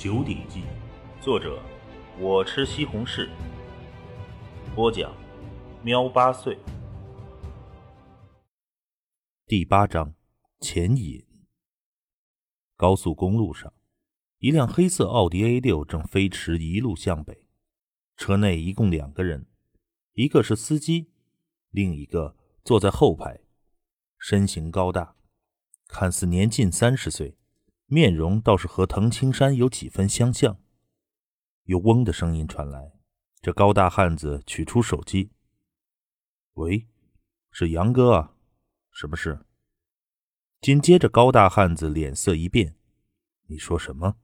九鼎记》，作者我吃西红柿，播讲喵八岁。第八章前引。高速公路上，一辆黑色奥迪 A 六正飞驰一路向北，车内一共两个人，一个是司机，另一个坐在后排，身形高大，看似年近三十岁。面容倒是和藤青山有几分相像。有嗡的声音传来，这高大汉子取出手机：“喂，是杨哥啊，什么事？”紧接着，高大汉子脸色一变：“你说什么？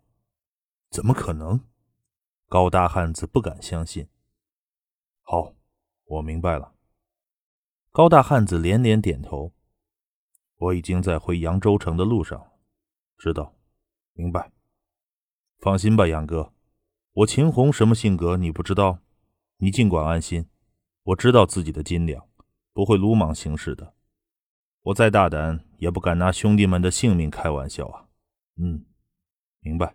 怎么可能？”高大汉子不敢相信。“好，我明白了。”高大汉子连连点头：“我已经在回扬州城的路上。”知道，明白。放心吧，杨哥，我秦红什么性格你不知道，你尽管安心。我知道自己的斤两，不会鲁莽行事的。我再大胆，也不敢拿兄弟们的性命开玩笑啊。嗯，明白。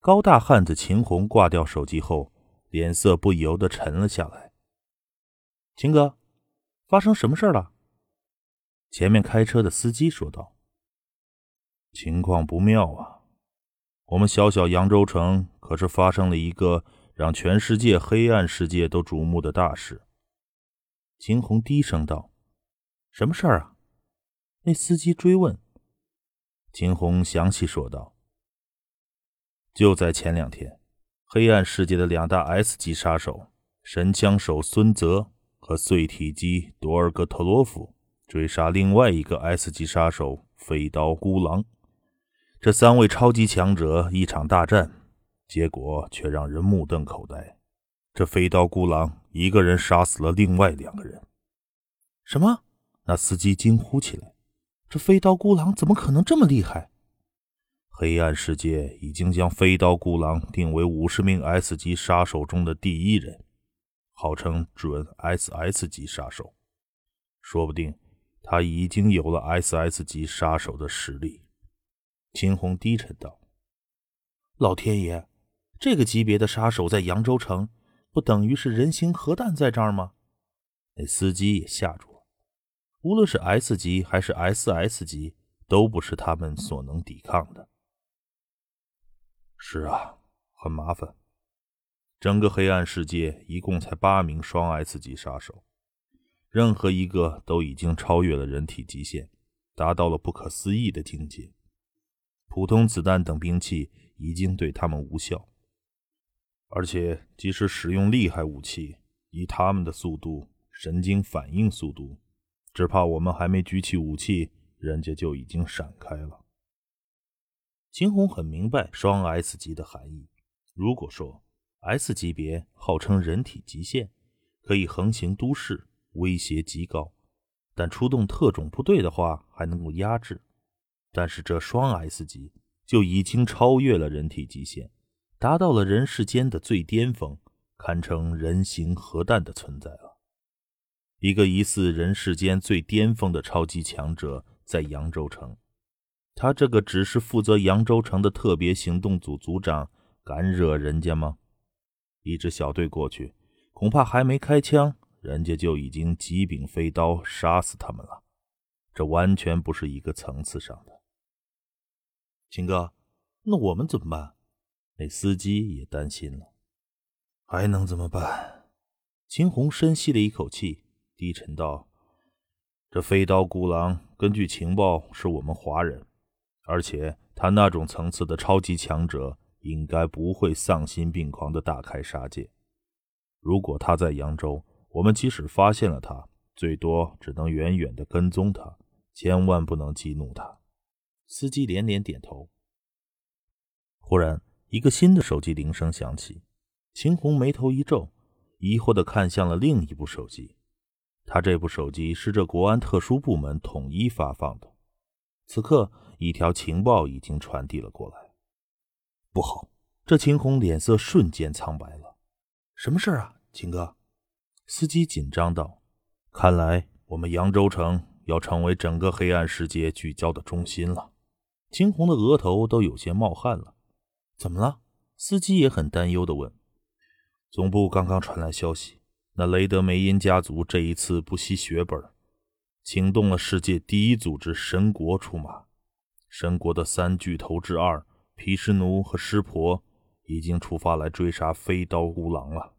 高大汉子秦红挂掉手机后，脸色不由得沉了下来。秦哥，发生什么事了？前面开车的司机说道。情况不妙啊！我们小小扬州城可是发生了一个让全世界黑暗世界都瞩目的大事。秦红低声道：“什么事儿啊？”那司机追问。秦红详细说道：“就在前两天，黑暗世界的两大 S 级杀手神枪手孙泽和碎体机多尔戈特洛夫追杀另外一个 S 级杀手飞刀孤狼。”这三位超级强者一场大战，结果却让人目瞪口呆。这飞刀孤狼一个人杀死了另外两个人。什么？那司机惊呼起来：“这飞刀孤狼怎么可能这么厉害？”黑暗世界已经将飞刀孤狼定为五十名 S 级杀手中的第一人，号称准 SS 级杀手。说不定他已经有了 SS 级杀手的实力。秦红低沉道：“老天爷，这个级别的杀手在扬州城，不等于是人形核弹在这儿吗？”那司机也吓住了。无论是 S 级还是 SS 级，都不是他们所能抵抗的。是啊，很麻烦。整个黑暗世界一共才八名双 S 级杀手，任何一个都已经超越了人体极限，达到了不可思议的境界。普通子弹等兵器已经对他们无效，而且即使使用厉害武器，以他们的速度、神经反应速度，只怕我们还没举起武器，人家就已经闪开了。秦红很明白双 S 级的含义。如果说 S 级别号称人体极限，可以横行都市，威胁极高，但出动特种部队的话，还能够压制。但是这双 S 级就已经超越了人体极限，达到了人世间的最巅峰，堪称人形核弹的存在了。一个疑似人世间最巅峰的超级强者在扬州城，他这个只是负责扬州城的特别行动组组长，敢惹人家吗？一支小队过去，恐怕还没开枪，人家就已经几柄飞刀杀死他们了。这完全不是一个层次上的。秦哥，那我们怎么办？那司机也担心了。还能怎么办？秦红深吸了一口气，低沉道：“这飞刀孤狼，根据情报是我们华人，而且他那种层次的超级强者，应该不会丧心病狂的大开杀戒。如果他在扬州，我们即使发现了他，最多只能远远的跟踪他，千万不能激怒他。”司机连连点头。忽然，一个新的手机铃声响起，秦红眉头一皱，疑惑地看向了另一部手机。他这部手机是这国安特殊部门统一发放的。此刻，一条情报已经传递了过来。不好！这秦红脸色瞬间苍白了。什么事啊，秦哥？司机紧张道：“看来我们扬州城要成为整个黑暗世界聚焦的中心了。”青红的额头都有些冒汗了。怎么了？司机也很担忧的问。总部刚刚传来消息，那雷德梅因家族这一次不惜血本，请动了世界第一组织神国出马。神国的三巨头之二毗湿奴和湿婆已经出发来追杀飞刀孤狼了。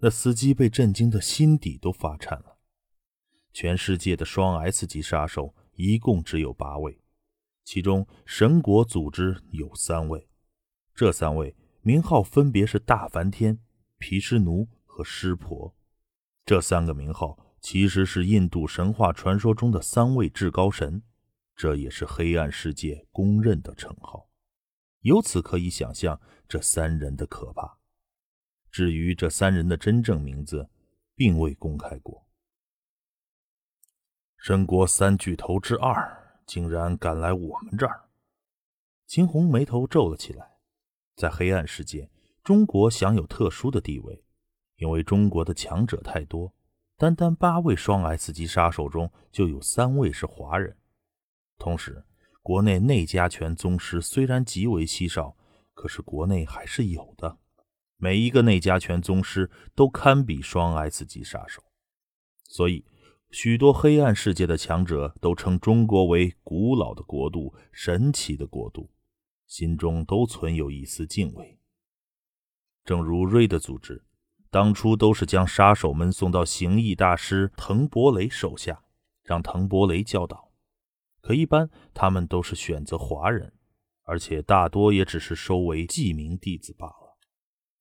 那司机被震惊的心底都发颤了。全世界的双 S 级杀手一共只有八位，其中神国组织有三位，这三位名号分别是大梵天、毗湿奴和湿婆。这三个名号其实是印度神话传说中的三位至高神，这也是黑暗世界公认的称号。由此可以想象这三人的可怕。至于这三人的真正名字，并未公开过。神国三巨头之二竟然敢来我们这儿，秦红眉头皱了起来。在黑暗世界，中国享有特殊的地位，因为中国的强者太多。单单八位双 S 级杀手中，就有三位是华人。同时，国内内家拳宗师虽然极为稀少，可是国内还是有的。每一个内家拳宗师都堪比双 S 级杀手，所以许多黑暗世界的强者都称中国为古老的国度、神奇的国度，心中都存有一丝敬畏。正如瑞的组织，当初都是将杀手们送到形意大师滕伯雷手下，让滕伯雷教导。可一般他们都是选择华人，而且大多也只是收为记名弟子罢了。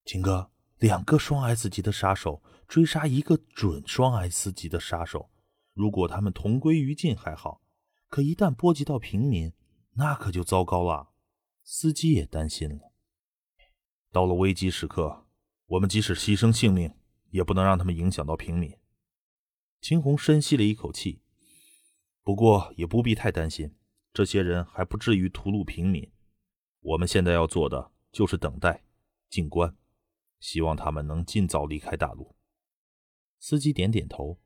秦哥，两个双 S 级的杀手追杀一个准双 S 级的杀手，如果他们同归于尽还好，可一旦波及到平民，那可就糟糕了。司机也担心了。到了危机时刻，我们即使牺牲性命，也不能让他们影响到平民。秦红深吸了一口气，不过也不必太担心，这些人还不至于屠戮平民。我们现在要做的就是等待，静观。希望他们能尽早离开大陆。司机点点头。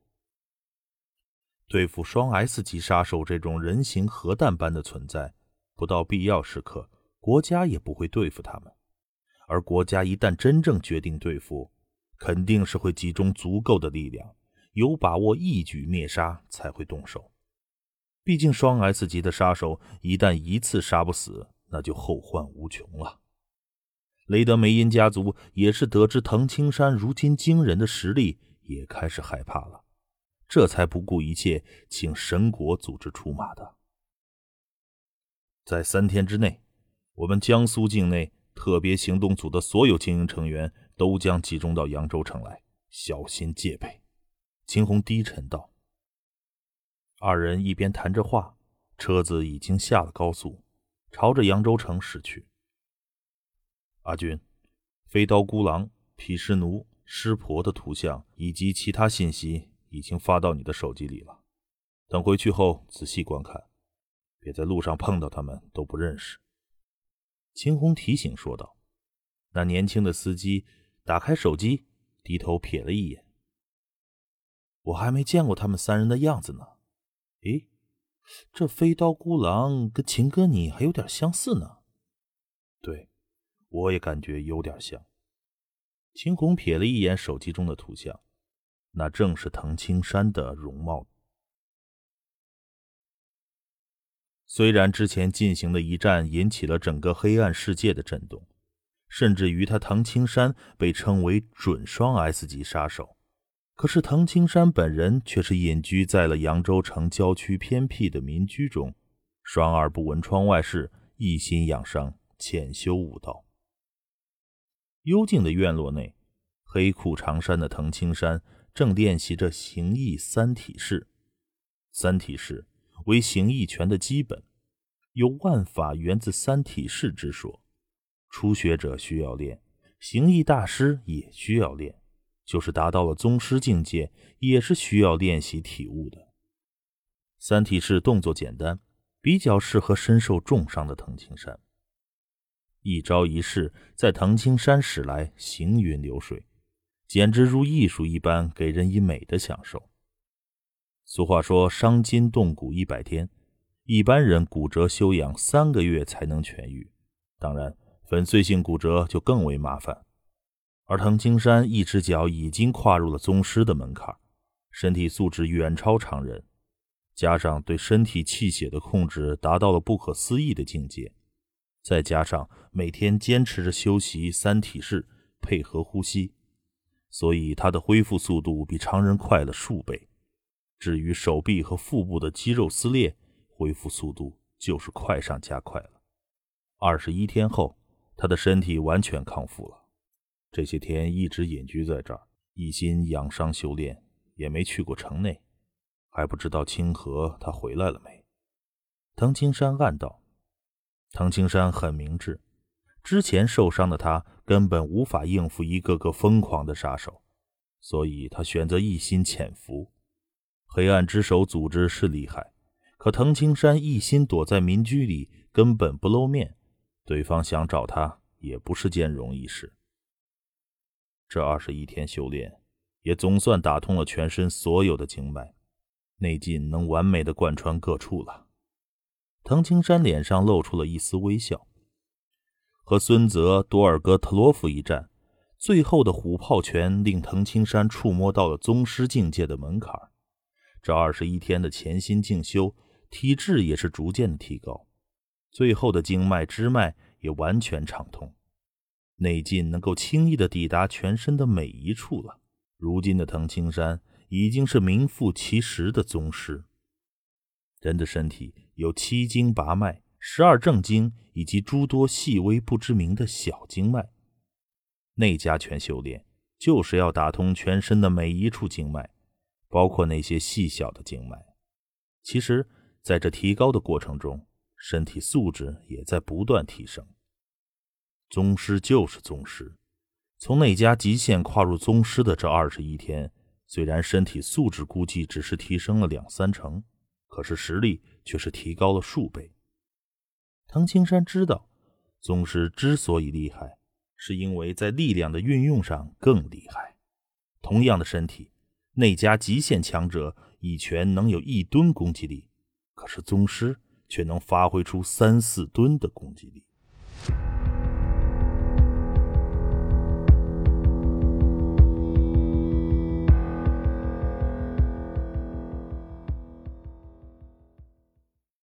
对付双 S 级杀手这种人形核弹般的存在，不到必要时刻，国家也不会对付他们。而国家一旦真正决定对付，肯定是会集中足够的力量，有把握一举灭杀才会动手。毕竟双 S 级的杀手一旦一次杀不死，那就后患无穷了。雷德梅因家族也是得知藤青山如今惊人的实力，也开始害怕了，这才不顾一切请神国组织出马的。在三天之内，我们江苏境内特别行动组的所有精英成员都将集中到扬州城来，小心戒备。秦红低沉道。二人一边谈着话，车子已经下了高速，朝着扬州城驶去。阿军，飞刀孤狼、毗湿奴、湿婆的图像以及其他信息已经发到你的手机里了。等回去后仔细观看，别在路上碰到他们都不认识。”秦红提醒说道。那年轻的司机打开手机，低头瞥了一眼：“我还没见过他们三人的样子呢。诶，这飞刀孤狼跟秦哥你还有点相似呢。”“对。”我也感觉有点像。秦红瞥了一眼手机中的图像，那正是藤青山的容貌。虽然之前进行的一战引起了整个黑暗世界的震动，甚至于他藤青山被称为准双 S 级杀手，可是藤青山本人却是隐居在了扬州城郊区偏僻的民居中，双耳不闻窗外事，一心养伤，潜修武道。幽静的院落内，黑裤长衫的藤青山正练习着形意三体式。三体式为形意拳的基本，有万法源自三体式之说。初学者需要练，形意大师也需要练，就是达到了宗师境界，也是需要练习体悟的。三体式动作简单，比较适合身受重伤的藤青山。一招一式在藤青山使来行云流水，简直如艺术一般，给人以美的享受。俗话说“伤筋动骨一百天”，一般人骨折休养三个月才能痊愈，当然粉碎性骨折就更为麻烦。而藤青山一只脚已经跨入了宗师的门槛，身体素质远超常人，加上对身体气血的控制达到了不可思议的境界，再加上每天坚持着修习三体式，配合呼吸，所以他的恢复速度比常人快了数倍。至于手臂和腹部的肌肉撕裂，恢复速度就是快上加快了。二十一天后，他的身体完全康复了。这些天一直隐居在这儿，一心养伤修炼，也没去过城内，还不知道清河他回来了没。藤青山暗道：“藤青山很明智，之前受伤的他根本无法应付一个个疯狂的杀手，所以他选择一心潜伏。黑暗之手组织是厉害。”可藤青山一心躲在民居里，根本不露面，对方想找他也不是件容易事。这二十一天修炼，也总算打通了全身所有的经脉，内劲能完美的贯穿各处了。藤青山脸上露出了一丝微笑。和孙泽、多尔戈特罗夫一战，最后的虎炮拳令藤青山触摸到了宗师境界的门槛。这二十一天的潜心静修。体质也是逐渐的提高，最后的经脉支脉也完全畅通，内劲能够轻易的抵达全身的每一处了。如今的藤青山已经是名副其实的宗师。人的身体有七经八脉、十二正经以及诸多细微不知名的小经脉，内家拳修炼就是要打通全身的每一处经脉，包括那些细小的经脉。其实。在这提高的过程中，身体素质也在不断提升。宗师就是宗师，从内家极限跨入宗师的这二十一天，虽然身体素质估计只是提升了两三成，可是实力却是提高了数倍。唐青山知道，宗师之所以厉害，是因为在力量的运用上更厉害。同样的身体，内家极限强者一拳能有一吨攻击力。可是宗师却能发挥出三四吨的攻击力。